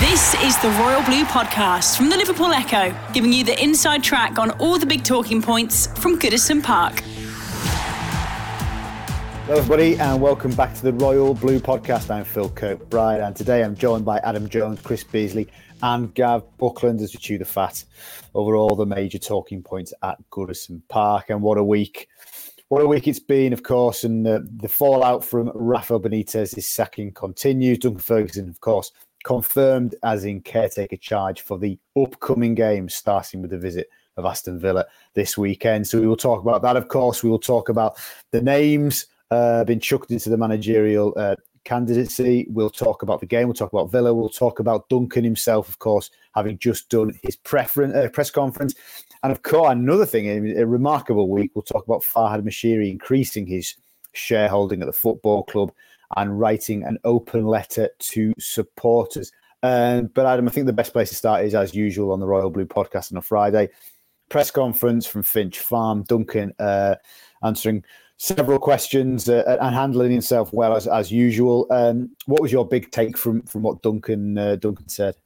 This is the Royal Blue Podcast from the Liverpool Echo, giving you the inside track on all the big talking points from Goodison Park. Hello, everybody, and welcome back to the Royal Blue Podcast. I'm Phil Kirkbride, and today I'm joined by Adam Jones, Chris Beesley, and Gav Buckland as we chew the fat over all the major talking points at Goodison Park. And what a week! What a week it's been, of course, and the, the fallout from Rafa Benitez's sacking continues. Duncan Ferguson, of course, confirmed as in caretaker charge for the upcoming games, starting with the visit of Aston Villa this weekend. So we will talk about that, of course. We will talk about the names uh, been chucked into the managerial uh, candidacy. We'll talk about the game. We'll talk about Villa. We'll talk about Duncan himself, of course, having just done his preference, uh, press conference. And of course, another thing, a remarkable week, we'll talk about Farhad Moshiri increasing his shareholding at the football club and writing an open letter to supporters. Um, but Adam, I think the best place to start is as usual on the Royal Blue podcast on a Friday. Press conference from Finch Farm. Duncan uh, answering several questions uh, and handling himself well as, as usual. Um, what was your big take from from what Duncan uh, Duncan said?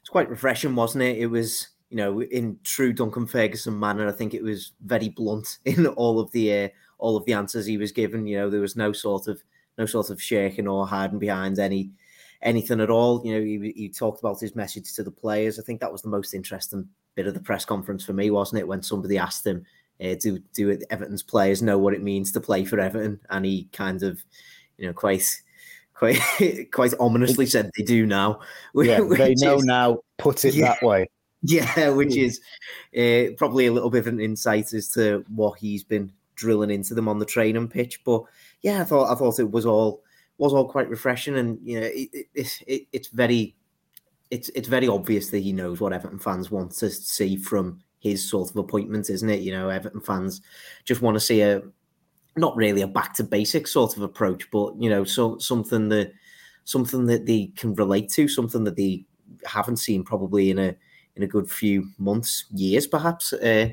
It's quite refreshing, wasn't it? It was you know in true Duncan Ferguson manner. I think it was very blunt in all of the uh, all of the answers he was given. You know, there was no sort of no sort of shaking or hiding behind any anything at all. You know, he, he talked about his message to the players. I think that was the most interesting bit of the press conference for me, wasn't it? When somebody asked him, uh, "Do do Everton's players know what it means to play for Everton?" And he kind of, you know, quite quite quite ominously said they do now. Yeah, they know is, now. Put it yeah, that way. Yeah, which hmm. is uh, probably a little bit of an insight as to what he's been drilling into them on the training pitch. But yeah, I thought I thought it was all was all quite refreshing, and you know, it, it, it, it's very it's it's very obvious that he knows what Everton fans want to see from his sort of appointment, isn't it? You know, Everton fans just want to see a not really a back to basics sort of approach, but you know, so something that something that they can relate to, something that they haven't seen probably in a in a good few months, years perhaps. Uh,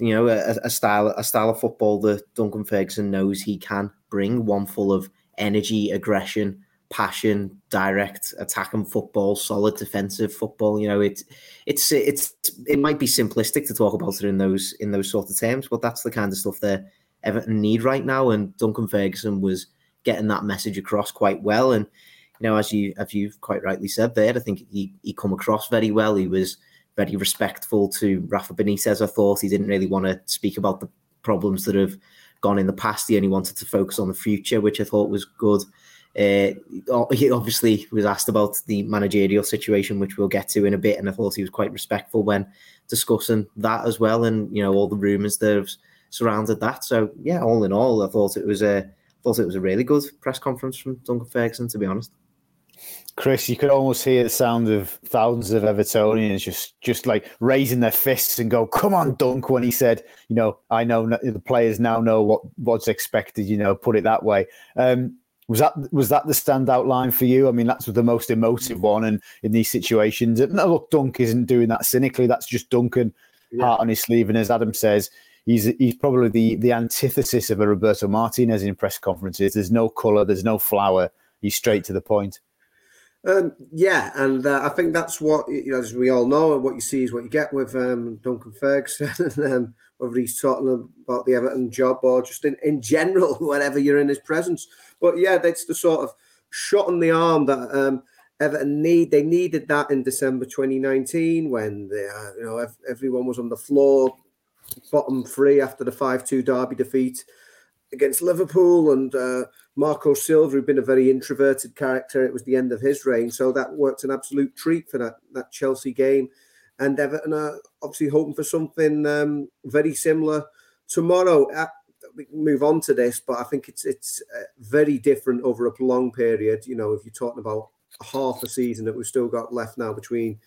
you know, a, a, style a style of football that Duncan Ferguson knows he can bring, one full of energy, aggression, passion, direct attack attacking football, solid defensive football. You know, it's it's it's it might be simplistic to talk about it in those in those sort of terms, but that's the kind of stuff that Everton need right now. And Duncan Ferguson was getting that message across quite well. And you know, as you as you've quite rightly said there, I think he he come across very well. He was very respectful to Rafa Benitez. I thought he didn't really want to speak about the problems that have gone in the past. He only wanted to focus on the future, which I thought was good. Uh, he obviously was asked about the managerial situation, which we'll get to in a bit, and I thought he was quite respectful when discussing that as well, and you know all the rumours that have surrounded that. So yeah, all in all, I thought it was a thought it was a really good press conference from Duncan Ferguson, to be honest. Chris, you could almost hear the sound of thousands of Evertonians just just like raising their fists and go, "Come on, Dunk!" When he said, "You know, I know the players now know what what's expected." You know, put it that way. Um, was that was that the standout line for you? I mean, that's the most emotive one, and in these situations, no, look, Dunk isn't doing that cynically. That's just Duncan yeah. heart on his sleeve, and as Adam says, he's he's probably the the antithesis of a Roberto Martinez in press conferences. There's no colour, there's no flower. He's straight to the point. Um, yeah, and uh, I think that's what you know, as we all know, what you see is what you get with um, Duncan Ferguson, um, whether he's talking about the Everton job or just in, in general, whenever you're in his presence. But yeah, that's the sort of shot in the arm that um, Everton need. They needed that in December 2019 when they, uh, you know everyone was on the floor, bottom three after the 5-2 Derby defeat against Liverpool and. Uh, Marco Silva, who'd been a very introverted character, it was the end of his reign. So that worked an absolute treat for that, that Chelsea game. And Everton are obviously hoping for something um, very similar tomorrow. Uh, we can move on to this, but I think it's it's uh, very different over a long period. You know, if you're talking about half a season that we've still got left now between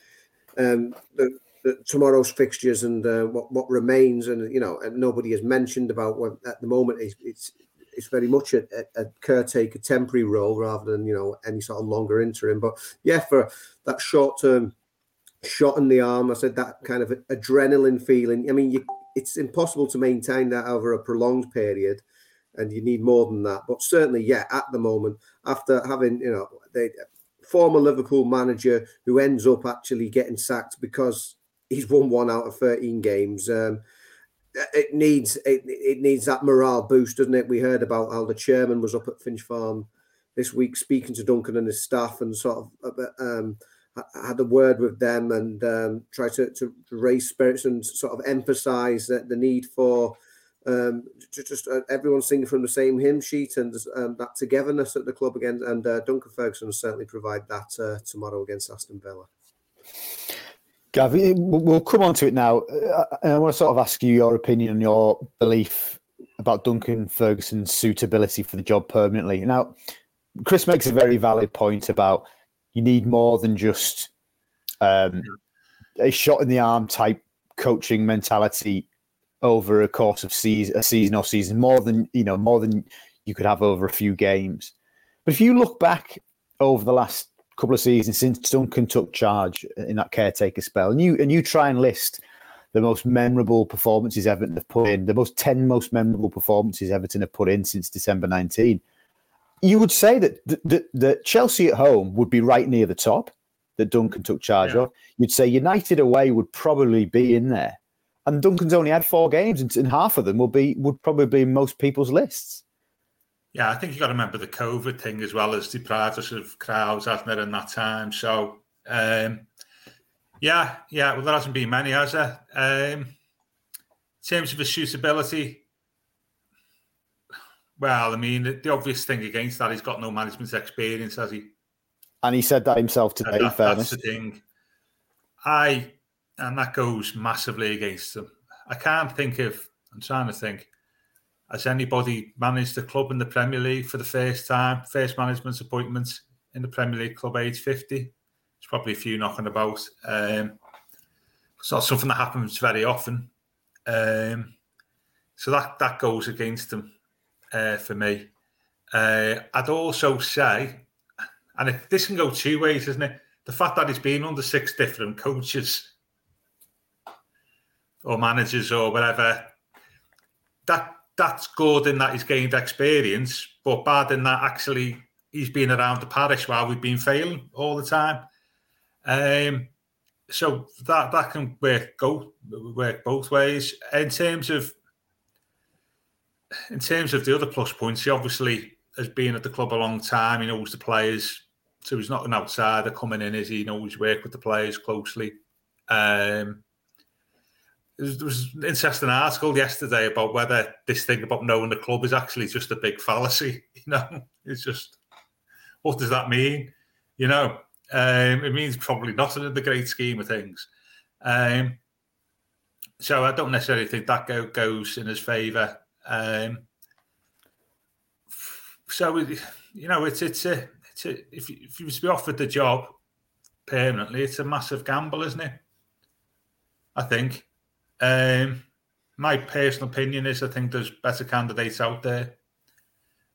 um, the, the, tomorrow's fixtures and uh, what what remains, and you know, and nobody has mentioned about what at the moment it's it's, it's very much a, a, caretaker temporary role rather than you know any sort of longer interim. But yeah, for that short term shot in the arm, I said that kind of adrenaline feeling. I mean, you, it's impossible to maintain that over a prolonged period and you need more than that. But certainly, yeah, at the moment, after having you know the former Liverpool manager who ends up actually getting sacked because he's won one out of thirteen games. Um, it needs it, it needs that morale boost, doesn't it? We heard about how the chairman was up at Finch Farm this week speaking to Duncan and his staff and sort of um, had a word with them and um, try to, to raise spirits and sort of emphasize the, the need for um, just, just uh, everyone singing from the same hymn sheet and um, that togetherness at the club again. And uh, Duncan Ferguson will certainly provide that uh, tomorrow against Aston Villa. Gav, we'll come on to it now. Uh, I want to sort of ask you your opinion and your belief about Duncan Ferguson's suitability for the job permanently. Now, Chris makes a very valid point about you need more than just um, a shot in the arm type coaching mentality over a course of season, a season or season, more than you know, more than you could have over a few games. But if you look back over the last couple of seasons since Duncan took charge in that caretaker spell, and you and you try and list the most memorable performances Everton have put in, the most ten most memorable performances Everton have put in since December nineteen, you would say that that, that Chelsea at home would be right near the top that Duncan took charge yeah. of. You'd say United away would probably be in there and Duncan's only had four games, and, and half of them will be would probably be in most people's lists. Yeah, I think you got to remember the COVID thing as well as deprived us of crowds, hasn't it, in that time? So, um, yeah, yeah, well, there hasn't been many, has there? Um, in terms of his suitability, well, I mean, the, the obvious thing against that, he's got no management experience, has he? And he said that himself today. That, that's the thing. I and that goes massively against him. I can't think of. I'm trying to think. Has anybody managed a club in the Premier League for the first time, first management appointment in the Premier League club age 50? There's probably a few knocking about. Um, it's not something that happens very often. Um, so that, that goes against them uh, for me. Uh, I'd also say, and this can go two ways, isn't it? The fact that he's been under six different coaches or managers or whatever. That that's good in that he's gained experience, but bad in that actually he's been around the parish while we've been failing all the time. Um, so that that can work go work both ways. In terms of in terms of the other plus points, he obviously has been at the club a long time. He knows the players, so he's not an outsider coming in. Is he? he knows work with the players closely. Um, there was an interesting article yesterday about whether this thing about knowing the club is actually just a big fallacy. You know, it's just what does that mean? You know, um, it means probably nothing in the great scheme of things. Um, so I don't necessarily think that go, goes in his favour. Um, so you know, it's it's a it's a if you, if you was to be offered the job permanently, it's a massive gamble, isn't it? I think. Um, my personal opinion is I think there's better candidates out there.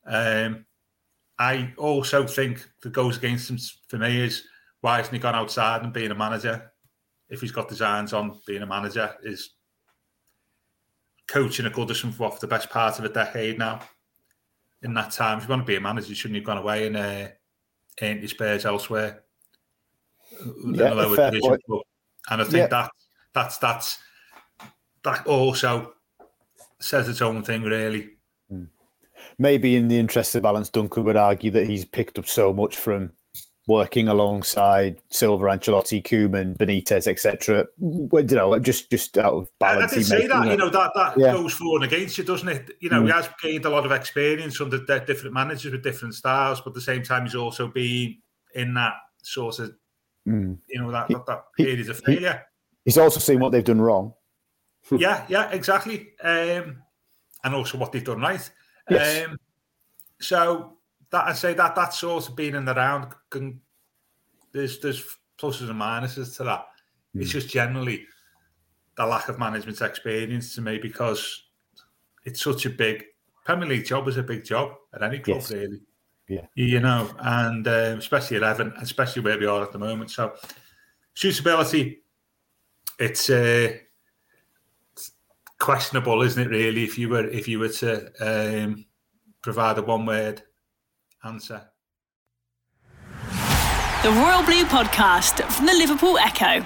Um, I also think that goes against him for me is why hasn't he gone outside and being a manager? If he's got designs on being a manager, is coaching at Goodison for for the best part of a decade now. In that time, if you want to be a manager, you shouldn't have gone away and uh, earned your spares elsewhere. Yeah, and I think yeah. that that's that's that also says its own thing, really. Hmm. Maybe in the interest of balance, Duncan would argue that he's picked up so much from working alongside Silva, Ancelotti, Koeman, Benitez, etc. You know, just just out of balance. I, did say that. You know that that yeah. goes for and against you, doesn't it? You know, mm. he has gained a lot of experience under different managers with different styles, but at the same time, he's also been in that sort of, mm. you know, that that, that period of failure. He's also seen what they've done wrong yeah, yeah, exactly. Um, and also what they've done right. Yes. Um, so that I say that that sort of been in the round can there's there's pluses and minuses to that. Mm. It's just generally the lack of management experience to me because it's such a big Premier League job is a big job at any club, yes. really. Yeah, you know, and uh, especially at Everton, especially where we are at the moment. So, suitability, it's uh, questionable, isn't it? Really, if you were if you were to um, provide a one word answer. The Royal Blue Podcast from the Liverpool Echo.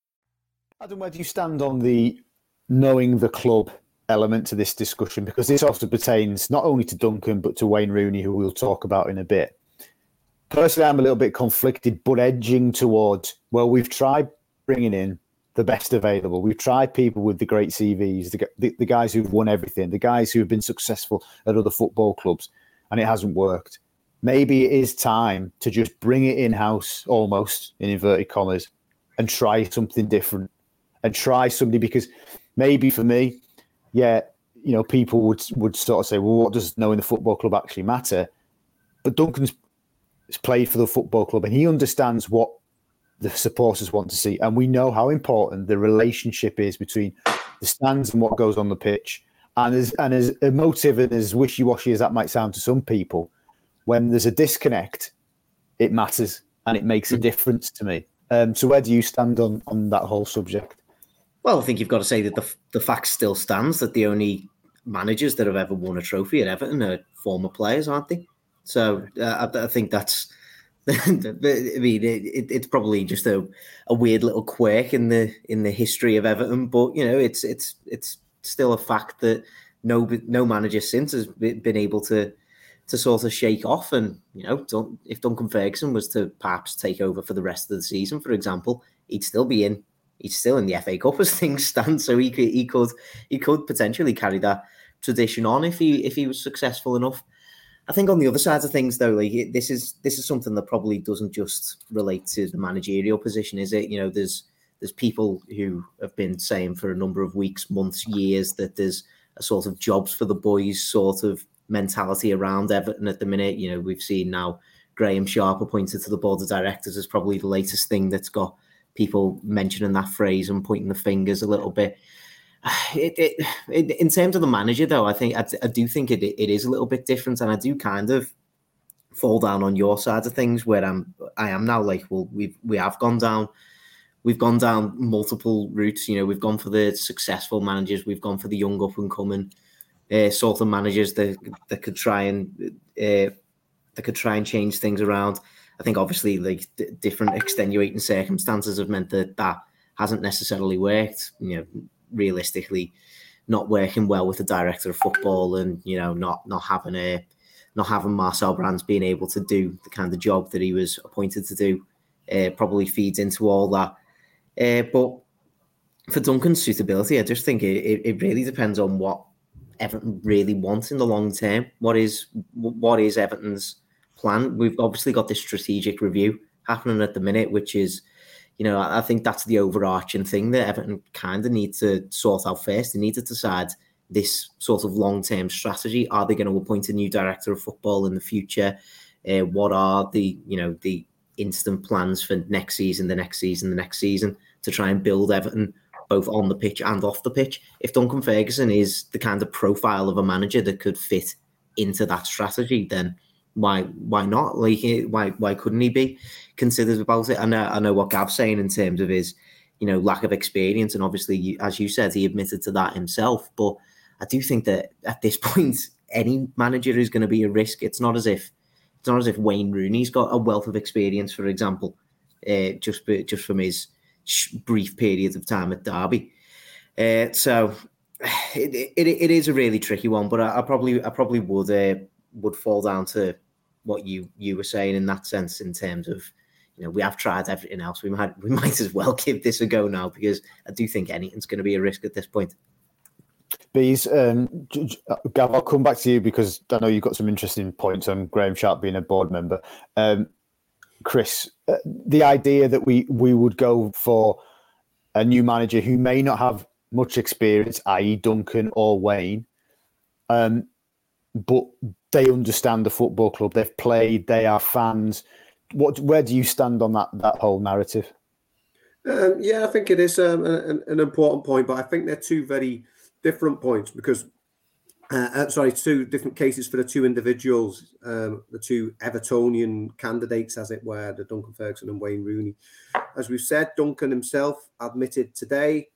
Adam, where do you stand on the knowing the club element to this discussion? Because this also pertains not only to Duncan, but to Wayne Rooney, who we'll talk about in a bit. Personally, I'm a little bit conflicted, but edging towards, well, we've tried bringing in the best available. We've tried people with the great CVs, the, the, the guys who've won everything, the guys who have been successful at other football clubs, and it hasn't worked. Maybe it is time to just bring it in house, almost in inverted commas, and try something different and try somebody because maybe for me, yeah, you know, people would would sort of say, well, what does knowing the football club actually matter? But Duncan's played for the football club and he understands what the supporters want to see, and we know how important the relationship is between the stands and what goes on the pitch. And as and as emotive and as wishy washy as that might sound to some people, when there's a disconnect, it matters and it makes a difference to me. Um, so where do you stand on on that whole subject? Well, I think you've got to say that the the fact still stands that the only managers that have ever won a trophy at Everton are former players, aren't they? So uh, I, I, think that's. I mean, it, it's probably just a, a weird little quirk in the in the history of Everton, but you know, it's it's it's still a fact that no no manager since has been able to to sort of shake off. And you know, if Duncan Ferguson was to perhaps take over for the rest of the season, for example, he'd still be in he's still in the FA Cup as things stand, so he could he could he could potentially carry that tradition on if he if he was successful enough. I think on the other side of things, though, like this is this is something that probably doesn't just relate to the managerial position, is it? You know, there's there's people who have been saying for a number of weeks, months, years that there's a sort of jobs for the boys sort of mentality around Everton at the minute. You know, we've seen now Graeme Sharp appointed to the board of directors is probably the latest thing that's got people mentioning that phrase and pointing the fingers a little bit. It, it, it, in terms of the manager, though, I think I, I do think it, it is a little bit different, and I do kind of fall down on your side of things where I'm I am now like well we've we have gone down we've gone down multiple routes you know we've gone for the successful managers we've gone for the young up and coming uh, sort of managers that that could try and uh, that could try and change things around I think obviously like d- different extenuating circumstances have meant that that hasn't necessarily worked. You know, realistically, not working well with the director of football, and you know, not not having a not having Marcel Brands being able to do the kind of job that he was appointed to do uh, probably feeds into all that. Uh, but for Duncan's suitability, I just think it, it really depends on what Everton really wants in the long term. What is what is Everton's plan. We've obviously got this strategic review happening at the minute, which is, you know, I think that's the overarching thing that Everton kind of need to sort out first. They need to decide this sort of long term strategy. Are they going to appoint a new director of football in the future? Uh, what are the, you know, the instant plans for next season, the next season, the next season to try and build Everton both on the pitch and off the pitch? If Duncan Ferguson is the kind of profile of a manager that could fit into that strategy, then why why not? Like why why couldn't he be considered about it? I know I know what Gav's saying in terms of his you know lack of experience, and obviously as you said, he admitted to that himself. But I do think that at this point, any manager is going to be a risk. It's not as if it's not as if Wayne Rooney's got a wealth of experience, for example, uh, just just from his brief period of time at Derby. Uh, so it, it, it is a really tricky one, but I, I probably I probably would uh, would fall down to what you you were saying in that sense, in terms of you know we have tried everything else. We might we might as well give this a go now because I do think anything's going to be a risk at this point. Bees, um, Gav, I'll come back to you because I know you've got some interesting points on Graeme Sharp being a board member. Um, Chris, uh, the idea that we we would go for a new manager who may not have much experience, i.e., Duncan or Wayne, um, but they understand the football club. They've played. They are fans. What? Where do you stand on that that whole narrative? Um, yeah, I think it is um, an, an, important point, but I think they're two very different points because, uh, uh, sorry, two different cases for the two individuals, um, the two Evertonian candidates, as it were, the Duncan Ferguson and Wayne Rooney. As we've said, Duncan himself admitted today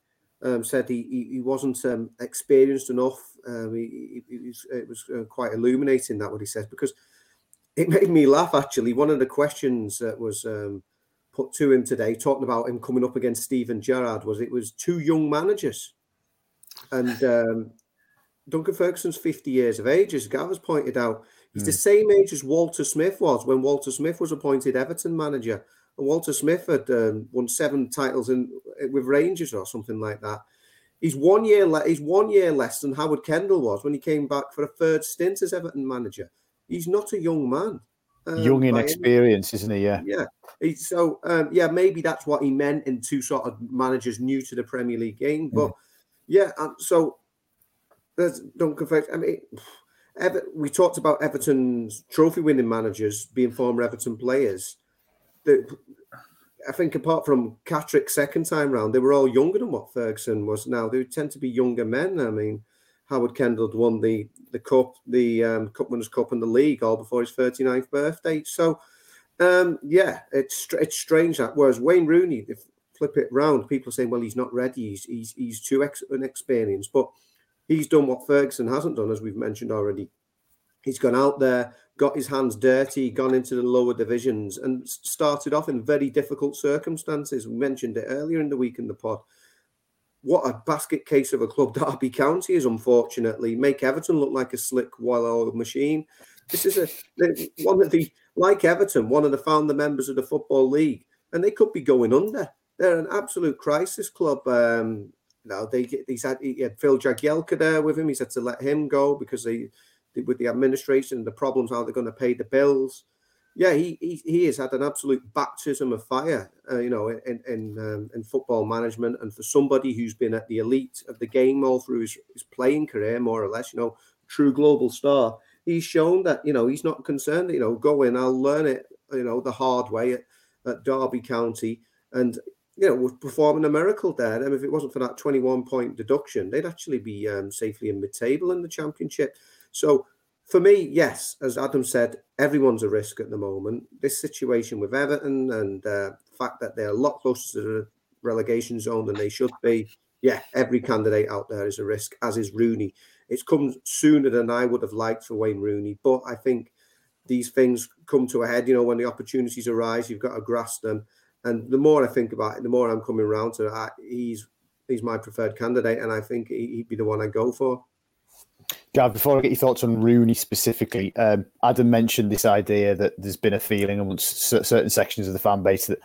um, said he, he, he wasn't um, experienced enough. Um, he, he, was, it was uh, quite illuminating that what he said because it made me laugh. Actually, one of the questions that was um, put to him today, talking about him coming up against Steven Gerrard, was it was two young managers, and um, Duncan Ferguson's fifty years of age, as Gav has pointed out. He's mm. the same age as Walter Smith was when Walter Smith was appointed Everton manager. Walter Smith had um, won seven titles in with Rangers or something like that. He's one year le- he's one year less than Howard Kendall was when he came back for a third stint as Everton manager. He's not a young man. Um, young in experience, isn't he? Yeah. Yeah. He's, so um, yeah, maybe that's what he meant in two sort of managers new to the Premier League game. But mm. yeah, um, so there's don't confess. I mean, Ever- we talked about Everton's trophy winning managers being former Everton players the, I think apart from Catterick's second time round, they were all younger than what Ferguson was now. They tend to be younger men. I mean, Howard Kendall won the the cup, the um, Cup Winners' Cup, and the league all before his 39th birthday. So, um, yeah, it's it's strange that. Whereas Wayne Rooney, if flip it round, people are saying, well, he's not ready. He's he's he's too ex- inexperienced, but he's done what Ferguson hasn't done, as we've mentioned already. He's gone out there, got his hands dirty, gone into the lower divisions, and started off in very difficult circumstances. We mentioned it earlier in the week in the pod. What a basket case of a club Derby County is, unfortunately. Make Everton look like a slick, well-oiled machine. This is a one of the like Everton, one of the founder members of the football league, and they could be going under. They're an absolute crisis club. Um, know, they he's had, he had Phil Jagielka there with him. He's had to let him go because they with the administration the problems how they're going to pay the bills. Yeah, he he, he has had an absolute baptism of fire, uh, you know, in in, um, in football management, and for somebody who's been at the elite of the game all through his, his playing career, more or less, you know, true global star. He's shown that you know he's not concerned. You know, go in, I'll learn it, you know, the hard way at, at Derby County, and you know, was performing a miracle there. And if it wasn't for that 21 point deduction, they'd actually be um, safely in mid table in the championship. So for me, yes, as Adam said, everyone's a risk at the moment. This situation with Everton and uh, the fact that they're a lot closer to the relegation zone than they should be. Yeah, every candidate out there is a risk, as is Rooney. It's come sooner than I would have liked for Wayne Rooney, but I think these things come to a head. You know, when the opportunities arise, you've got to grasp them. And the more I think about it, the more I'm coming around to it. He's he's my preferred candidate, and I think he'd be the one I go for. Gav, before I get your thoughts on Rooney specifically, um, Adam mentioned this idea that there's been a feeling amongst certain sections of the fan base that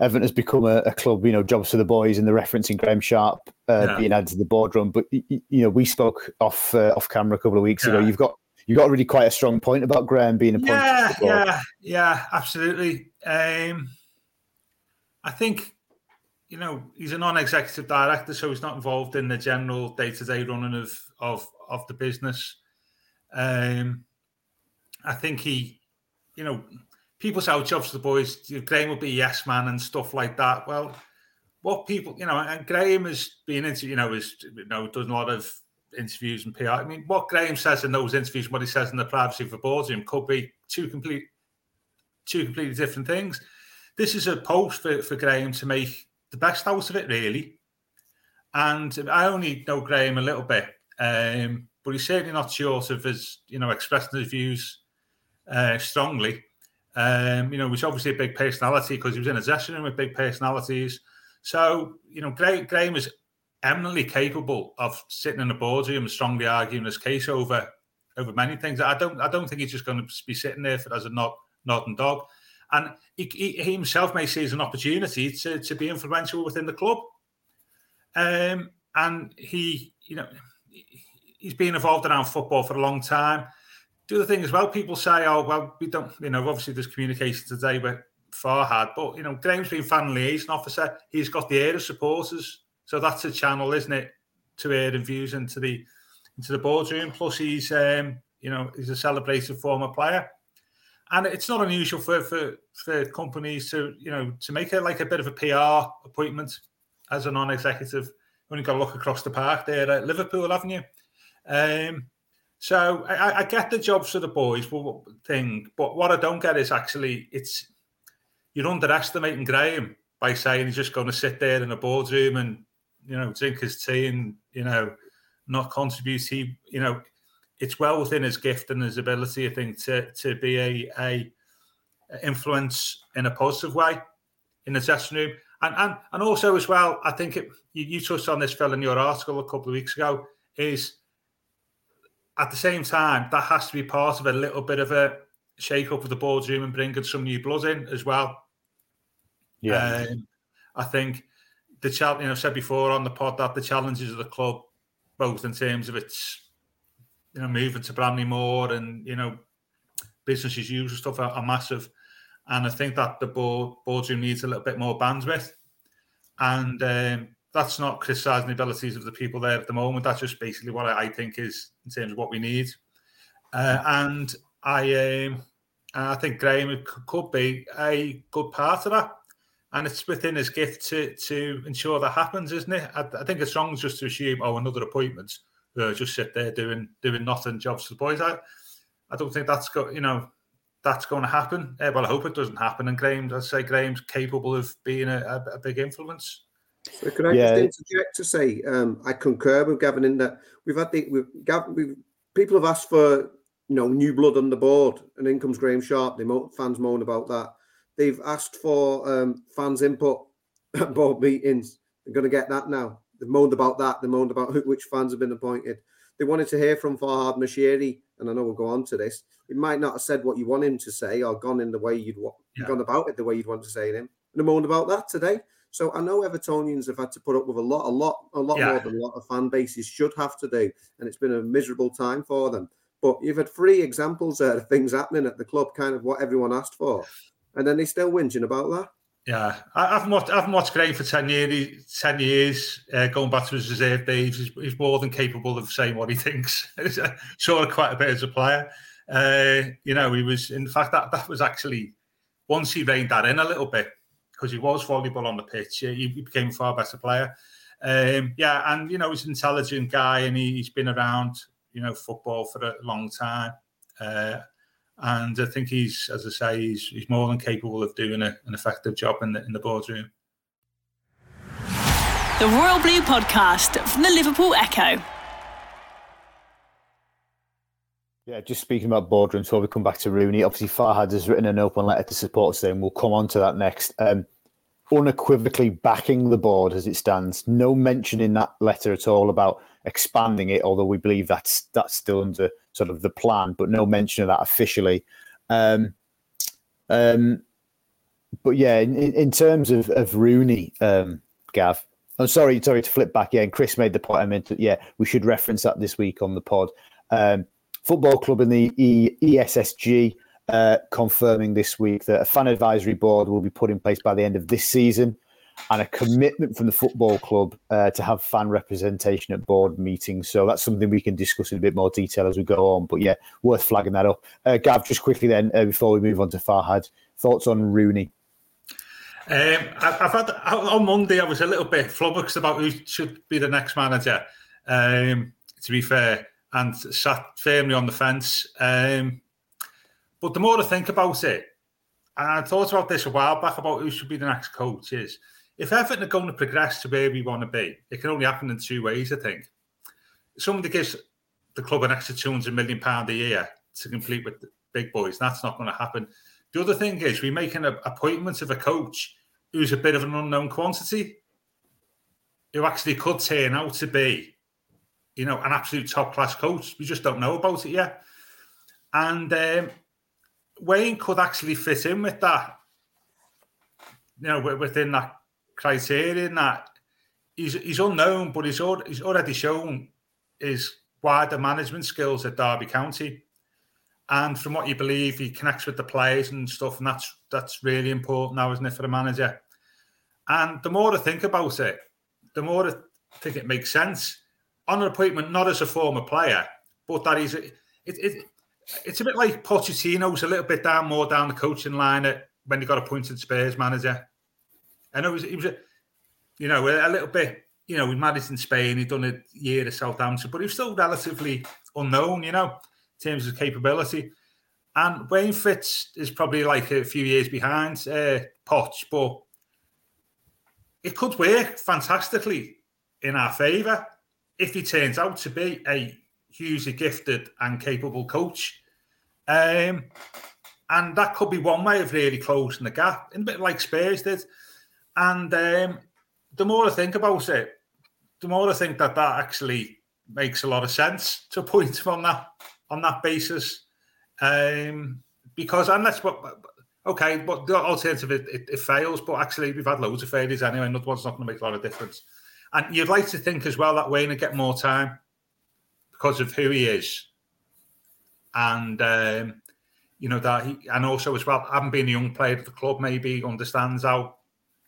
Everton has become a, a club, you know, jobs for the boys, and the referencing Graeme Sharp uh, yeah. being added to the boardroom. But you know, we spoke off uh, off camera a couple of weeks yeah. ago. You've got you got really quite a strong point about Graeme being appointed. Yeah, yeah, yeah, absolutely. Um, I think you know he's a non-executive director, so he's not involved in the general day-to-day running of of of the business. Um, I think he, you know, people say, oh, jobs to the boys, "Graeme will be yes man and stuff like that. Well, what people, you know, and Graeme has been into, you know, is, you know does a lot of interviews and PR. I mean, what Graeme says in those interviews, what he says in the privacy of the boardroom, could be two complete, two completely different things. This is a post for, for Graeme to make the best out of it, really. And I only know Graham a little bit, um, but he's certainly not short of his, you know, expressing his views uh, strongly. Um, you know, he's obviously a big personality because he was in a dressing room with big personalities. So, you know, Graeme is eminently capable of sitting in a boardroom and strongly arguing his case over over many things. I don't I don't think he's just going to be sitting there for, as a nod, nodding dog. And he, he, he, himself may see as an opportunity to, to be influential within the club. Um, and he, you know, he's been involved around football for a long time. Do the thing as well, people say, oh, well, we don't, you know, obviously there's communication today with Farhad, but, you know, Graeme's been fan liaison officer. He's got the air of supporters. So that's a channel, isn't it, to air and views into the into the boardroom. Plus, he's, um, you know, he's a celebrated former player. And it's not unusual for, for, for companies to, you know, to make it like a bit of a PR appointment as a non-executive. You got to look across the park there at Liverpool, haven't you? Um, so I, I, get the jobs for the boys thing, but what I don't get is actually it's you're underestimating Graeme by saying he's just going to sit there in a boardroom and you know drink his tea and you know not contribute. He you know it's well within his gift and his ability, I think, to to be a a influence in a positive way in the dressing room. And, and and also as well, I think it, you, you touched on this, Phil, in your article a couple of weeks ago. Is at the same time, that has to be part of a little bit of a shake up of the boardroom and bringing some new blood in as well. Yeah. Um, I think the challenge, you know, I said before on the pod that the challenges of the club, both in terms of its, you know, moving to Bramley-Moore and, you know, business as usual stuff are, are massive. And I think that the board boardroom needs a little bit more bandwidth. And um, that's not criticising the abilities of the people there at the moment. That's just basically what I, I think is in terms of what we need. Uh, and I, um, I think Graeme could be a good part of that. And it's within his gift to to ensure that happens, isn't it? I, I think it's wrong just to assume, oh, another appointment, uh, just sit there doing doing nothing jobs for the boys. I, I don't think that's got you know that's going to happen. Uh, well, I hope it doesn't happen. And Graeme, I'd say, Graeme's capable of being a, a, a big influence. So can I yeah. just interject to say um, I concur with Gavin in that we've had the we've, Gavin, we've people have asked for you know new blood on the board, and in comes Graeme Sharp. The mo- fans moan about that. They've asked for um, fans' input at board meetings. They're going to get that now. They've moaned about that. They moaned about who, which fans have been appointed. They wanted to hear from Farhad Moshiri, and I know we'll go on to this. He might not have said what you want him to say or gone in the way you'd want, yeah. gone about it the way you'd want to say it him. And they moaned about that today. So I know Evertonians have had to put up with a lot, a lot, a lot yeah. more than a lot of fan bases should have to do, and it's been a miserable time for them. But you've had three examples there of things happening at the club, kind of what everyone asked for, and then they still whinging about that. Yeah, I, haven't watched I haven't watched Graeme for ten years. Ten years, uh, going back to his reserve days, he's, he's, more than capable of saying what he thinks. sure, quite a bit as a player. Uh, you know, he was. In fact, that that was actually once he reined that in a little bit because he was volleyball on the pitch. He, he became a far better player. Um, yeah, and you know he's an intelligent guy, and he, has been around you know football for a long time. Uh, and I think he's, as I say, he's, he's more than capable of doing a, an effective job in the in the boardroom. The Royal Blue Podcast from the Liverpool Echo. Yeah, just speaking about boardroom, so we come back to Rooney. Obviously, Farhad has written an open letter to supporters, and we'll come on to that next. Um, unequivocally backing the board as it stands. No mention in that letter at all about expanding it, although we believe that's that's still under sort of the plan, but no mention of that officially. Um, um, but yeah, in, in terms of, of Rooney, um, Gav, I'm sorry, sorry to flip back. Yeah, Chris made the point. I meant, yeah, we should reference that this week on the pod. Um, Football Club and the e- ESSG uh, confirming this week that a fan advisory board will be put in place by the end of this season and a commitment from the football club uh, to have fan representation at board meetings. So that's something we can discuss in a bit more detail as we go on. But yeah, worth flagging that up. Uh, Gav, just quickly then, uh, before we move on to Farhad, thoughts on Rooney? Um, I've had on Monday. I was a little bit flummoxed about who should be the next manager. Um, to be fair, and sat firmly on the fence. Um, but the more I think about it, and I thought about this a while back about who should be the next coach is if Everton are going to progress to where we want to be, it can only happen in two ways, I think. Somebody gives the club an extra £200 million a year to compete with the big boys. That's not going to happen. The other thing is we make an appointment of a coach who's a bit of an unknown quantity, who actually could turn out to be you know, an absolute top class coach. We just don't know about it yet. and um, Wayne could actually fit in with that. You know, within that criterion that he's he's unknown, but he's he's already shown his wider management skills at Derby County. And from what you believe, he connects with the players and stuff, and that's that's really important now, isn't it, for a manager? And the more I think about it, the more I think it makes sense. On an appointment, not as a former player, but that he's it, it, it's a bit like Pochettino's a little bit down more down the coaching line at, when he got appointed Spurs manager. I it was, he was a, you know, a, little bit, you know, managed in Spain, he'd done a year at Southampton, but he was still relatively unknown, you know, in terms of capability. And Wayne Fitz is probably like a few years behind uh, Poch, but it could work fantastically in our favour if he turns out to be a hugely gifted and capable coach. Um, and that could be one way of really closing the gap, a bit like Spurs did. And um, the more I think about it, the more I think that that actually makes a lot of sense to point on that on that basis. Um, because unless what okay, but the alternative it, it, it, fails, but actually we've had loads of failures anyway, and one's not going to make a lot of difference. And you'd like to think as well that Wayne would get more time because of who he is, and um, you know that he, and also as well, having been a young player at the club, maybe understands how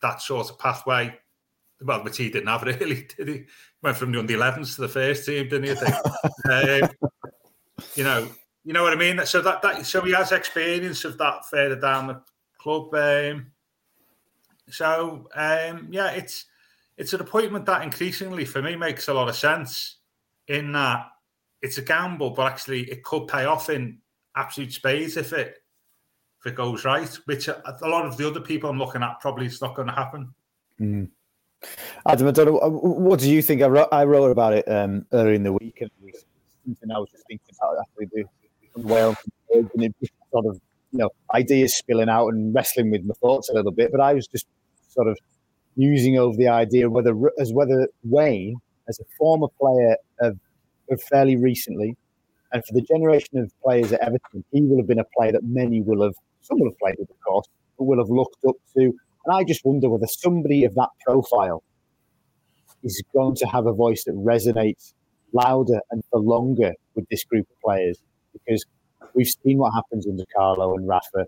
that sort of pathway. Well, which he didn't have really, did he? Went from the under 11s to the first team, didn't he? um, you know, you know what I mean. So that that so he has experience of that further down the club. Um, so um, yeah, it's it's an appointment that increasingly for me makes a lot of sense. In that it's a gamble, but actually it could pay off in absolute spades if it if it goes right. Which a, lot of the other people I'm looking at probably it's not going to happen. Mm. Adam, I don't know. What do you think? I wrote, I wrote about it um, earlier in the week, and it was something I was just thinking about after the Wales and it sort of you know ideas spilling out and wrestling with my thoughts a little bit. But I was just sort of musing over the idea whether as whether Wayne, as a former player of, of fairly recently, and for the generation of players at Everton, he will have been a player that many will have, some will have played with, of course, but will have looked up to. And I just wonder whether somebody of that profile is going to have a voice that resonates louder and for longer with this group of players because we've seen what happens under Carlo and Rafa.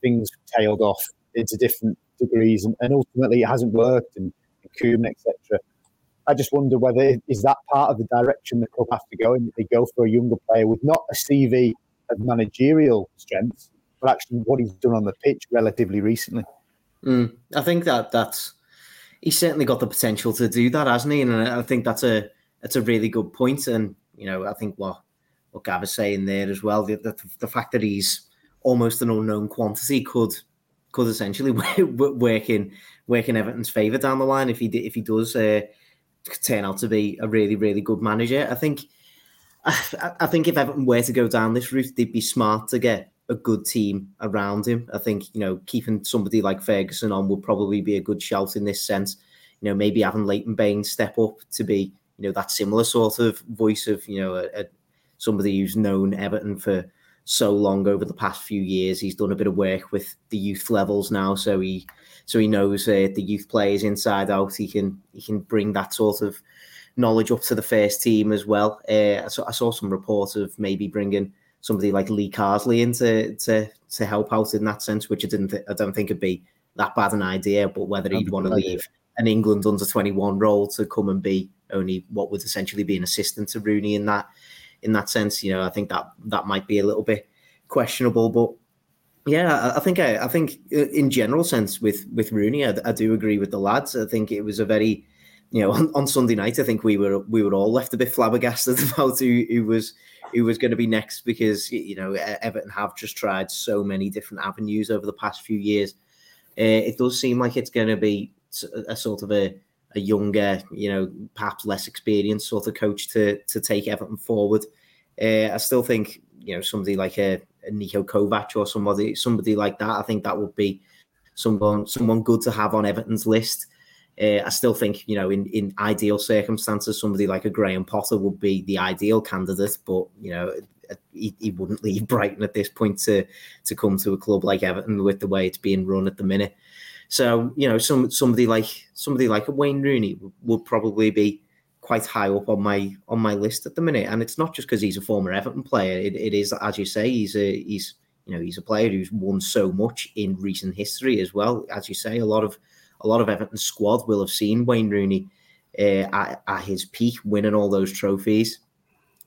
Things tailed off into different degrees, and, and ultimately it hasn't worked. And, and etc. I just wonder whether is that part of the direction the club have to go in. That they go for a younger player with not a CV of managerial strengths, but actually what he's done on the pitch relatively recently. Mm, I think that that's he's certainly got the potential to do that, hasn't he? And I think that's a that's a really good point. And you know, I think what what Gav is saying there as well. The, the, the fact that he's almost an unknown quantity could could essentially work in work in Everton's favour down the line if he if he does uh, turn out to be a really really good manager. I think I, I think if Everton were to go down this route, they'd be smart to get a good team around him. I think you know keeping somebody like Ferguson on would probably be a good shout in this sense. You know maybe having Leighton Baines step up to be you know that similar sort of voice of you know a, somebody who's known Everton for so long over the past few years. He's done a bit of work with the youth levels now, so he so he knows uh, the youth players inside out. He can he can bring that sort of knowledge up to the first team as well. Uh, I, saw, I saw some reports of maybe bringing somebody like Lee Carsley in to, to, to help out in that sense, which I didn't th- I don't think would be that bad an idea. But whether he'd want to leave an England under twenty one role to come and be only what would essentially be an assistant to Rooney in that in that sense. You know, I think that that might be a little bit questionable, but yeah, I, think I, I, think uh, in general sense with with Rooney, I, I, do agree with the lads. I think it was a very, you know, on, on, Sunday night, I think we were we were all left a bit flabbergasted about who, who was who was going to be next because you know Everton have just tried so many different avenues over the past few years. Uh, it does seem like it's going to be a, sort of a a younger, you know, perhaps less experienced sort of coach to to take Everton forward. Uh, I still think you know somebody like a, a Niko Kovac or somebody somebody like that. I think that would be someone someone good to have on Everton's list. Uh, I still think you know in in ideal circumstances somebody like a Graham Potter would be the ideal candidate, but you know he, he wouldn't leave Brighton at this point to to come to a club like Everton with the way it's being run at the minute. So you know, some somebody like somebody like a Wayne Rooney would probably be quite high up on my on my list at the minute. And it's not just because he's a former Everton player. It, it is, as you say, he's a he's you know he's a player who's won so much in recent history as well. As you say, a lot of a lot of Everton squad will have seen Wayne Rooney uh, at, at his peak, winning all those trophies,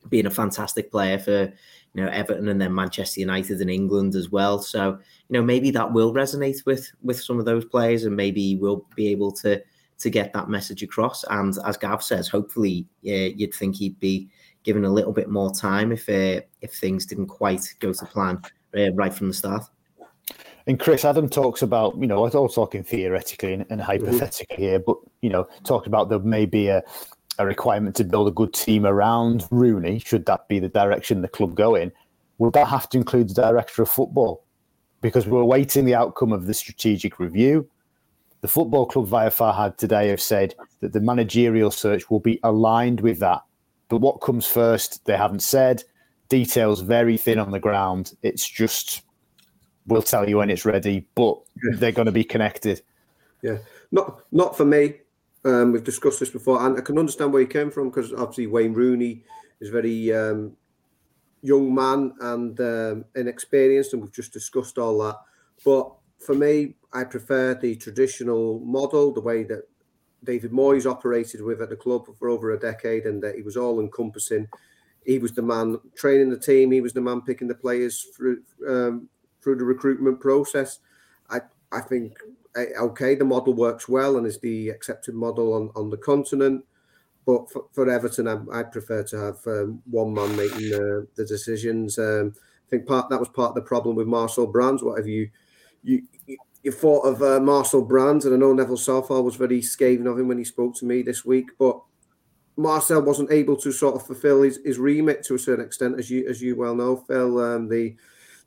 being a fantastic player for you know Everton and then Manchester United and England as well. So you know maybe that will resonate with with some of those players, and maybe we'll be able to to get that message across. And as Gav says, hopefully uh, you'd think he'd be given a little bit more time if uh, if things didn't quite go to plan uh, right from the start. And Chris Adam talks about, you know, I was all talking theoretically and, and hypothetically mm-hmm. here, but you know, talking about there may be a, a requirement to build a good team around Rooney. Should that be the direction the club go in? Would that have to include the director of football? Because we're awaiting the outcome of the strategic review. The football club via Farhad today have said that the managerial search will be aligned with that. But what comes first, they haven't said. Details very thin on the ground. It's just, we'll tell you when it's ready, but yeah. they're going to be connected. Yeah, not not for me. Um, we've discussed this before, and I can understand where you came from because obviously Wayne Rooney is very um, young man and um, inexperienced, and we've just discussed all that. But for me, I prefer the traditional model, the way that David Moyes operated with at the club for over a decade, and that he was all encompassing. He was the man training the team. He was the man picking the players through um, through the recruitment process. I I think eh, okay, the model works well and is the accepted model on, on the continent. But for, for Everton, I, would prefer to have um, one man making uh, the decisions. Um, I think part that was part of the problem with Marcel Brands. Whatever you you you thought of uh, Marcel Brands, and I know Neville Southall was very scathing of him when he spoke to me this week, but Marcel wasn't able to sort of fulfil his, his remit to a certain extent, as you as you well know, Phil. Um, the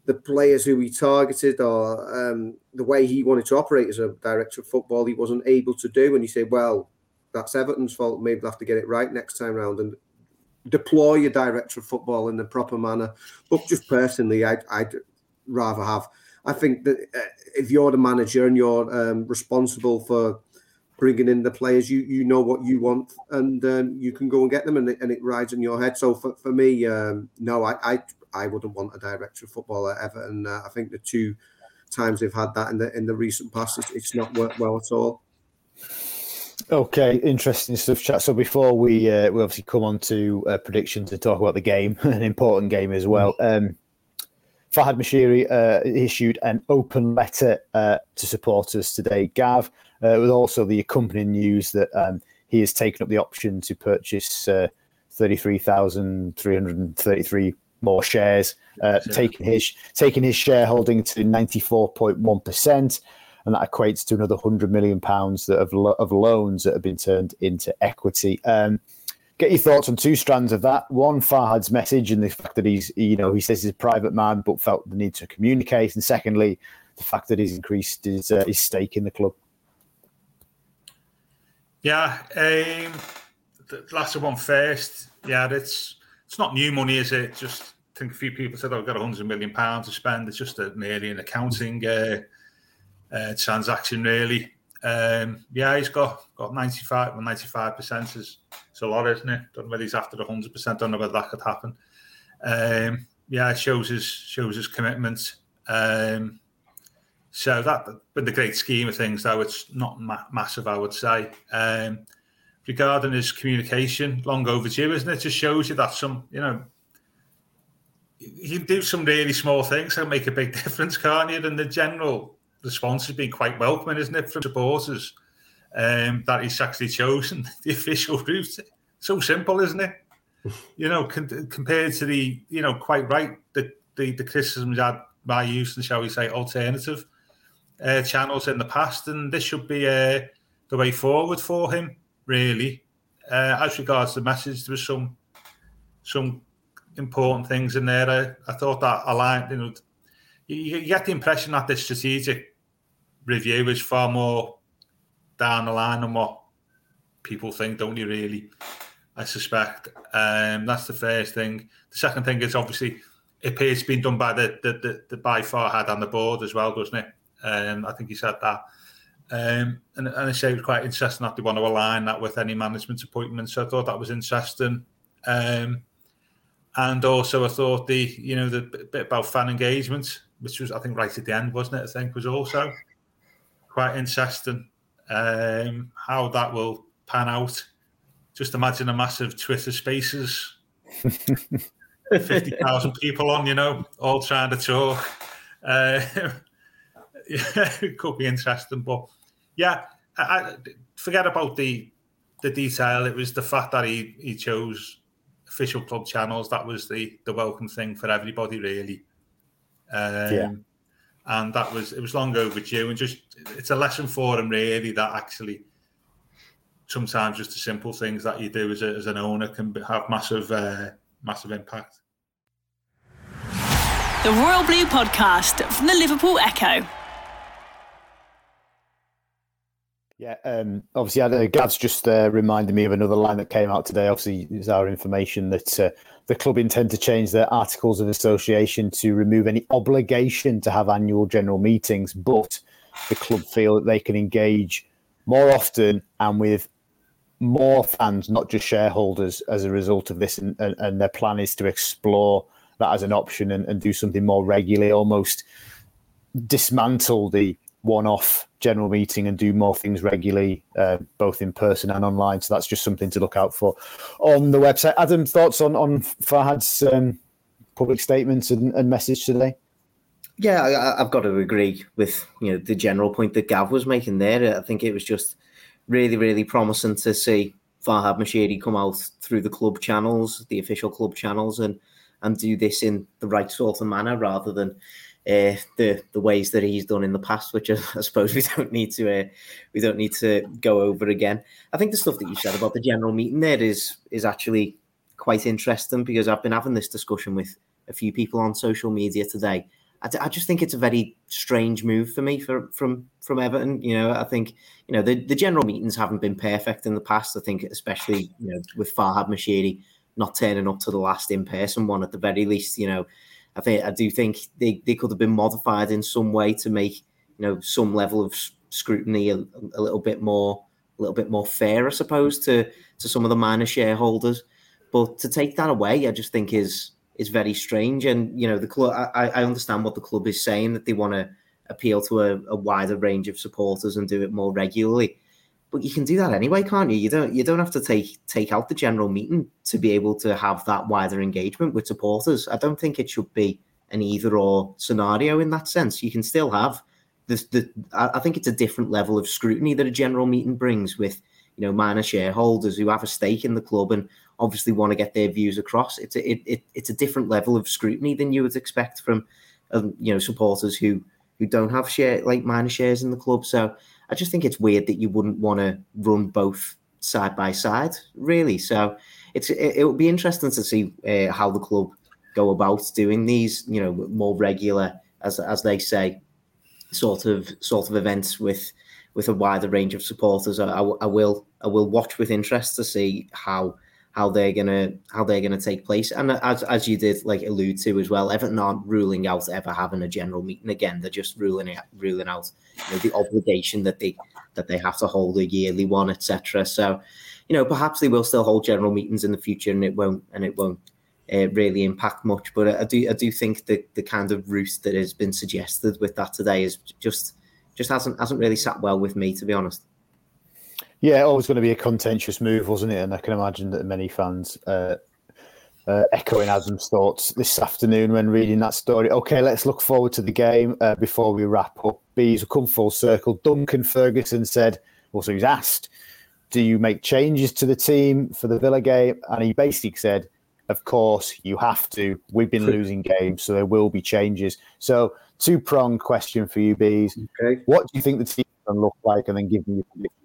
the players who he targeted or um, the way he wanted to operate as a director of football, he wasn't able to do. And you say, well, that's Everton's fault. Maybe they'll have to get it right next time round and deploy your director of football in the proper manner. But just personally, I'd, I'd rather have I think that uh, if you're the manager and you're um, responsible for bringing in the players, you you know what you want, and um, you can go and get them, and it, and it rides in your head. So for, for me, um, no, I, I I wouldn't want a director of football at Everton. Uh, I think the two times they've had that in the in the recent past, it's, it's not worked well at all. Okay, interesting stuff, chat. So before we uh, we obviously come on to uh, predictions and talk about the game, an important game as well. Um, Farhad Moshiri uh, issued an open letter uh, to supporters today. Gav, uh, with also the accompanying news that um, he has taken up the option to purchase uh, 33,333 more shares, uh, taking his taking his shareholding to 94.1%. And that equates to another 100 million pounds of, lo- of loans that have been turned into equity. Um, get your thoughts on two strands of that. One, Farhad's message and the fact that he's, you know, he says he's a private man, but felt the need to communicate. And secondly, the fact that he's increased his, uh, his stake in the club. Yeah, um, the latter one first. Yeah, it's it's not new money, is it? Just I think a few people said, oh, "I've got a hundred million pounds to spend." It's just a, merely an accounting uh, uh, transaction, really. Um, yeah, he's got got 95 95 percent is it's a lot, isn't it? Don't know whether he's after 100 percent. Don't know whether that could happen. Um, yeah, it shows his shows his commitment. Um, so that, but the great scheme of things, though, it's not ma- massive, I would say. Um, regarding his communication, long overdue, isn't it? Just shows you that some, you know, you can do some really small things that make a big difference, can't you? And the general response has been quite welcoming, isn't it, from supporters um, that he's actually chosen the official route. So simple, isn't it? you know, con- compared to the, you know, quite right, the, the, the criticisms had by use and shall we say, alternative uh, channels in the past. And this should be uh, the way forward for him, really. Uh, as regards the message, there was some some important things in there. I, I thought that aligned, you know, you, get the impression that the strategic review is far more down the line than what people think, don't you? Really, I suspect. Um, that's the first thing. The second thing is obviously it appears to be done by the the, the, the by Farhad on the board as well, doesn't it? Um, I think he said that. Um, and, and I say it was quite interesting that they want to align that with any management appointments. So I thought that was interesting. Um, and also I thought the you know the bit about fan engagement, which was I think right at the end, wasn't it? I think was also quite interesting. Um, how that will pan out. Just imagine a massive Twitter Spaces, fifty thousand people on, you know, all trying to talk. Uh, yeah, it could be interesting, but yeah, I, I, forget about the the detail. It was the fact that he he chose official club channels. That was the the welcome thing for everybody, really. Um, yeah. And that was it was long overdue, and just it's a lesson for them really, that actually sometimes just the simple things that you do as, a, as an owner can have massive uh, massive impact. The Royal Blue Podcast from the Liverpool Echo. Yeah, um, obviously, Gav's just uh, reminded me of another line that came out today. Obviously, is our information that uh, the club intend to change their articles of association to remove any obligation to have annual general meetings, but the club feel that they can engage more often and with more fans, not just shareholders, as a result of this. And, and, and their plan is to explore that as an option and, and do something more regularly, almost dismantle the one-off general meeting and do more things regularly, uh, both in person and online. So that's just something to look out for on the website. Adam, thoughts on on Farhad's um, public statements and, and, message today? Yeah, I, have got to agree with you know the general point that Gav was making there. I think it was just really, really promising to see Farhad Moshiri come out through the club channels, the official club channels, and and do this in the right sort of manner rather than uh, the the ways that he's done in the past, which I, I suppose we don't need to uh, we don't need to go over again. I think the stuff that you said about the general meeting there is is actually quite interesting because I've been having this discussion with a few people on social media today. I, just think it's a very strange move for me for, from from Everton. You know, I think you know the, the general meetings haven't been perfect in the past. I think especially you know with Farhad Moshiri not turning up to the last in person one at the very least. You know I think I do think they, they could have been modified in some way to make you know some level of scrutiny a, a little bit more a little bit more fair, I suppose, to to some of the minor shareholders. But to take that away, I just think is is very strange. And you know, the club. I, I understand what the club is saying that they want to appeal to a, a wider range of supporters and do it more regularly but you can do that anyway, can't you? You don't you don't have to take take out the general meeting to be able to have that wider engagement with supporters. I don't think it should be an either or scenario in that sense. You can still have this. The I think it's a different level of scrutiny that a general meeting brings with you know minor shareholders who have a stake in the club and obviously want to get their views across. It's a, it, it it's a different level of scrutiny than you would expect from um, you know supporters who who don't have share like minor shares in the club. So I just think it's weird that you wouldn't want to run both side by side, really. So it's it, it would be interesting to see uh, how the club go about doing these, you know, more regular, as as they say, sort of sort of events with with a wider range of supporters. I, I, I will I will watch with interest to see how how they're gonna how they're gonna take place. And as as you did like allude to as well, Everton aren't ruling out ever having a general meeting again. They're just ruling it ruling out you know, the obligation that they that they have to hold a yearly one, etc. So, you know, perhaps they will still hold general meetings in the future, and it won't and it won't uh, really impact much. But I do I do think the the kind of route that has been suggested with that today is just just hasn't hasn't really sat well with me, to be honest. Yeah, always going to be a contentious move, wasn't it? And I can imagine that many fans uh, uh, echoing Adam's thoughts this afternoon when reading that story. Okay, let's look forward to the game uh, before we wrap up. Bees will come full circle. Duncan Ferguson said, also he's asked, do you make changes to the team for the Villa game? And he basically said, of course, you have to. We've been losing games, so there will be changes. So, two pronged question for you, Bees. Okay. What do you think the team can look like? And then give me your prediction.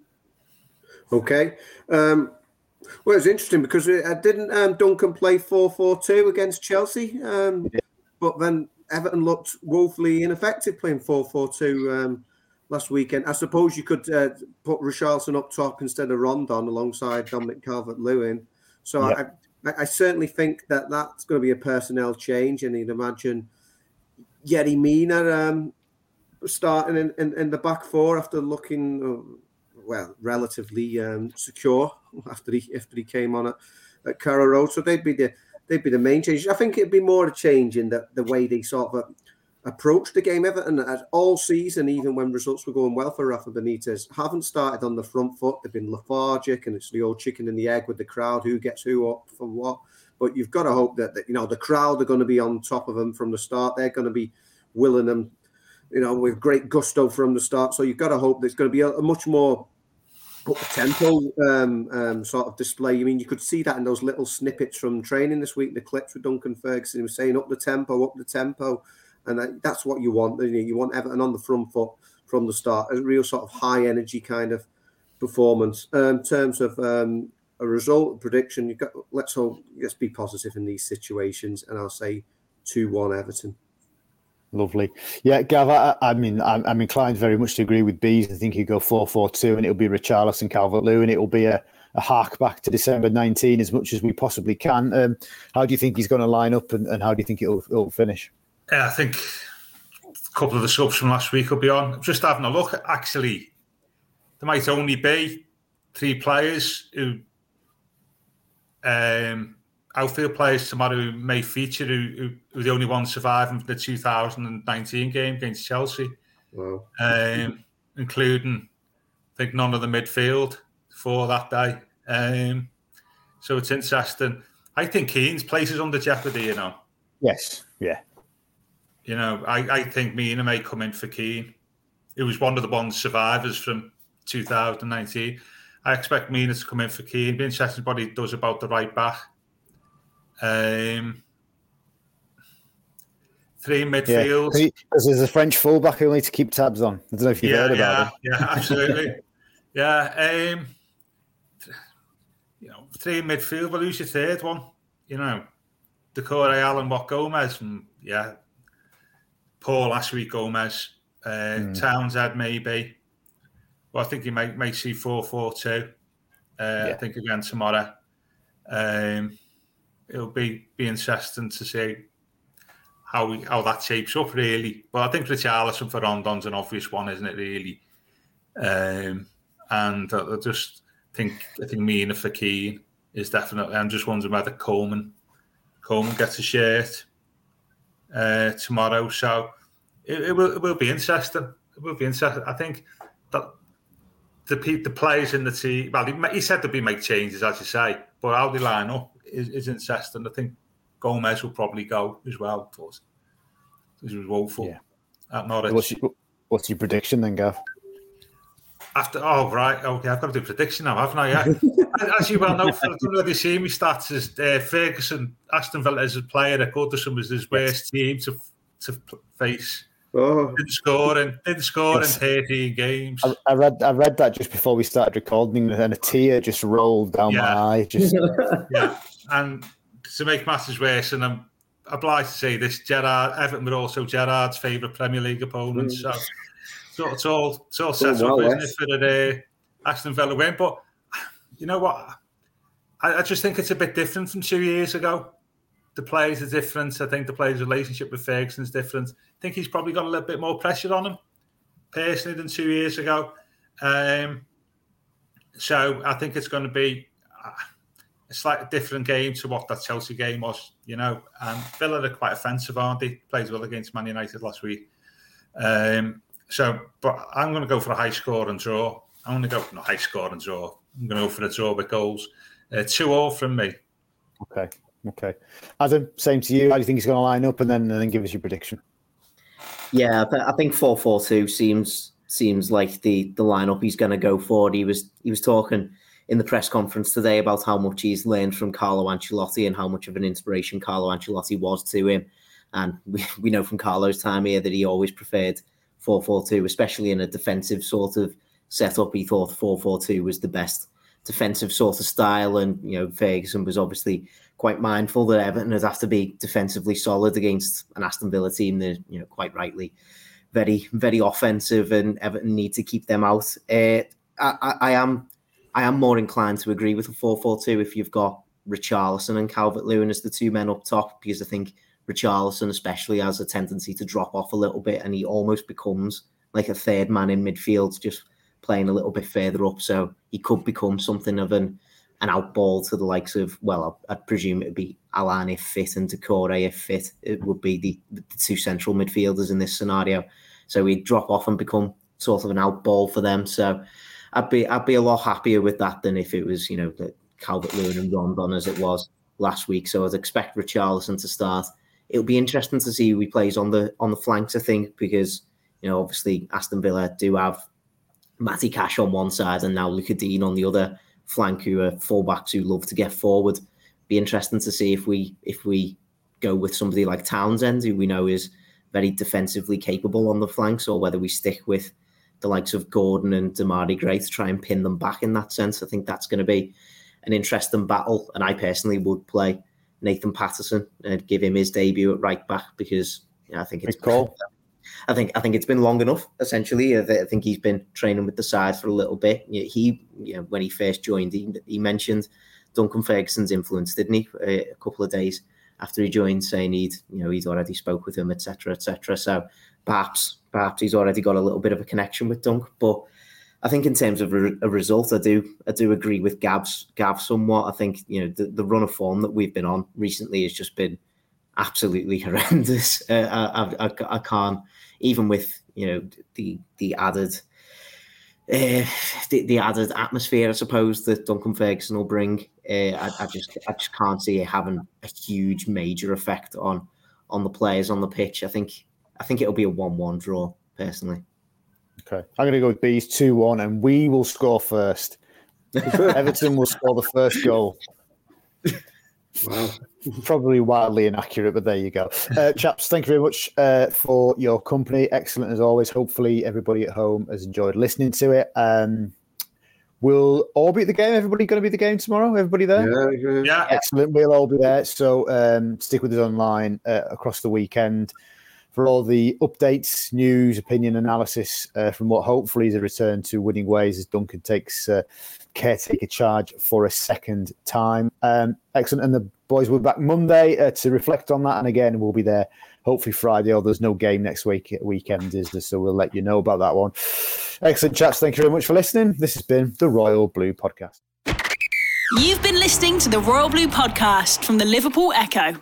Okay. Um, well, it's interesting because I didn't um, Duncan play 4 4 2 against Chelsea, um, yeah. but then Everton looked woefully ineffective playing 4 4 2 um, last weekend. I suppose you could uh, put Richarlison up top instead of Rondon alongside Dominic Calvert Lewin. So I, I, certainly think that that's going to be a personnel change, and you'd imagine Yerry Mina um, starting in, in, in, the back four after looking uh, well relatively um, secure after he after he came on at, at Carrow Road. So they'd be the they'd be the main changes. I think it'd be more a change in the, the way they sort of approached the game. Everton at all season, even when results were going well for Rafa Benitez, haven't started on the front foot. They've been lethargic, and it's the old chicken and the egg with the crowd who gets who up for what. But you've got to hope that, that you know the crowd are going to be on top of them from the start. They're going to be willing them, you know, with great gusto from the start. So you've got to hope there's going to be a, a much more up the tempo um, um, sort of display. I mean, you could see that in those little snippets from training this week, the clips with Duncan Ferguson. He was saying up the tempo, up the tempo and that's what you want. You want Everton on the front foot from the start, a real sort of high energy kind of performance. Um, in terms of um, a result prediction, you got let's hope let's be positive in these situations, and I'll say two one Everton. Lovely. Yeah, Gav, I, I mean, I'm, I'm, inclined very much to agree with Bees. I think you go 4 4 2, and it'll be Richarlison, Calvert Lewin, it'll be a, a hark back to December 19 as much as we possibly can. Um, how do you think he's going to line up, and, and how do you think it'll, it'll finish? Yeah, I think a couple of the subs from last week will be on. Just having a look, actually, there might only be three players who um, outfield players tomorrow who may feature who, who, who the only ones surviving the 2019 game against Chelsea. Wow. Um, including, I think, none of the midfield for that day. Um, so it's interesting. I think Keane's place is under jeopardy, you know. Yes, yeah. You know, I, I think Mina may come in for Keane. It was one of the one survivors from 2019. I expect Mina to come in for Keane. Be interesting what he does about the right back. Um, three midfield. Yeah, because there's a French fullback who need to keep tabs on. I don't know if you've yeah, heard about yeah, him. Yeah, absolutely. yeah. Um, you know, three midfield, but who's your third one? You know, Doucouré Allan, what Gomes, and yeah, Paul Ashley Gomes, uh, mm. Townsend maybe. Well, I think he might may see four four two. Uh, yeah. I think again tomorrow. Um, it'll be be interesting to see how we how that shapes up really. But I think Richarlison for Rondon's an obvious one, isn't it? Really, um, and I, just think I think Mina for Keane is definitely. I'm just wondering whether Coleman Coleman gets a shirt uh, tomorrow. So it, it, will, it will be interesting. It will be interesting. I think that the the players in the team. Well, he, he said there'd be make changes, as you say, but how they line up is, is interesting. I think Gomes will probably go as well. Because he was woeful yeah. at Norwich. What's your, what's your prediction then, Gav? After oh right okay I've got to do prediction now haven't I yeah as you well know I don't know if see me stats as uh, Ferguson Aston Villa is a player at Goodison was his worst team to to face Oh. Didn't score in didn't score in thirteen games. I, I, read I read that just before we started recording, and a tear just rolled down yeah. my eye. Just yeah, and to make matters worse, and I'm obliged to say this: Gerrard Everton were also Gerrard's favourite Premier League opponents. Mm. So so it's all it's all set oh, up, isn't it, for the uh, Aston Villa win? But you know what? I, I, just think it's a bit different from two years ago. The players are different. I think the players' relationship with Ferguson is different. I think he's probably got a little bit more pressure on him personally than two years ago. Um, so I think it's going to be uh, a slightly different game to what that Chelsea game was, you know. And Villa are quite offensive, aren't they? Played well against Man United last week. Um, so, but I'm going to go for a high score and draw. I'm going to go for a high score and draw. I'm going to go for a draw with goals. Uh, two all from me. Okay. Okay. Adam, same to you. How do you think he's going to line up, and then and then give us your prediction? Yeah, I think four four two seems seems like the the lineup he's going to go for. He was he was talking in the press conference today about how much he's learned from Carlo Ancelotti and how much of an inspiration Carlo Ancelotti was to him. And we, we know from Carlo's time here that he always preferred 4-4-2, especially in a defensive sort of setup. He thought 4-4-2 was the best defensive sort of style, and you know Ferguson was obviously quite mindful that Everton would have to be defensively solid against an Aston Villa team that you know quite rightly very very offensive, and Everton need to keep them out. Uh, I, I, am I am more inclined to agree with a 4-4-2 if you've got Richarlison and Calvert Lewin as the two men up top because I think Richarlison especially has a tendency to drop off a little bit and he almost becomes like a third man in midfield, just playing a little bit further up. So he could become something of an an outball to the likes of, well, I, would presume it'd be Allan if fit and Doucouré if fit. It would be the, the two central midfielders in this scenario. So he'd drop off and become sort of an outball for them. So I'd be I'd be a lot happier with that than if it was, you know, Calvert Lewin and Rondon as it was last week. So I'd expect Richarlison to start. It'll be interesting to see who he plays on the on the flanks, I think, because you know, obviously Aston Villa do have Matty Cash on one side and now Lucas Digne on the other flank, who are fullbacks who love to get forward. Be interesting to see if we if we go with somebody like Townsend, who we know is very defensively capable on the flanks, or whether we stick with the likes of Gordon and Demarai Gray to try and pin them back in that sense. I think that's going to be an interesting battle. And I personally would play Nathan Patterson and give him his debut at right back because you know, I think it's cool. I think I think it's been long enough. Essentially, I think he's been training with the side for a little bit. He, you know, when he first joined, he, he mentioned Duncan Ferguson's influence, didn't he? Uh, a couple of days after he joined, saying he'd, you know, he'd already spoke with him, etc., etc. So perhaps, perhaps he's already got a little bit of a connection with Dunk. But I think in terms of a, a result, I do, I do agree with Gav's Gav somewhat. I think you know the, the run of form that we've been on recently has just been absolutely horrendous. Uh, I, I, I, can't even with you know the the added uh, the, the added atmosphere, I suppose that Duncan Ferguson will bring. Uh, I, I, just I just can't see it having a huge major effect on on the players on the pitch. I think I think it'll be a one-one draw personally. Okay, I'm going to go with Bees two-one, and we will score first. Everton will score the first goal. Wow. Probably wildly inaccurate, but there you go. Uh, chaps, thank you very much uh, for your company. Excellent as always. Hopefully, everybody at home has enjoyed listening to it. Um, we'll all be at the game. Everybody going to be at the game tomorrow? Everybody there? Yeah. yeah. Excellent. We'll all be there. So um, stick with us online uh, across the weekend for all the updates, news, opinion, analysis uh, from what hopefully is a return to winning ways as Duncan takes uh, caretaker charge for a second time. Um, excellent. And the boys will be back Monday uh, to reflect on that. And again, we'll be there hopefully Friday, or there's no game next week. Weekend is there, so we'll let you know about that one. Excellent, chaps. Thank you very much for listening. This has been the Royal Blue Podcast. You've been listening to the Royal Blue Podcast from the Liverpool Echo.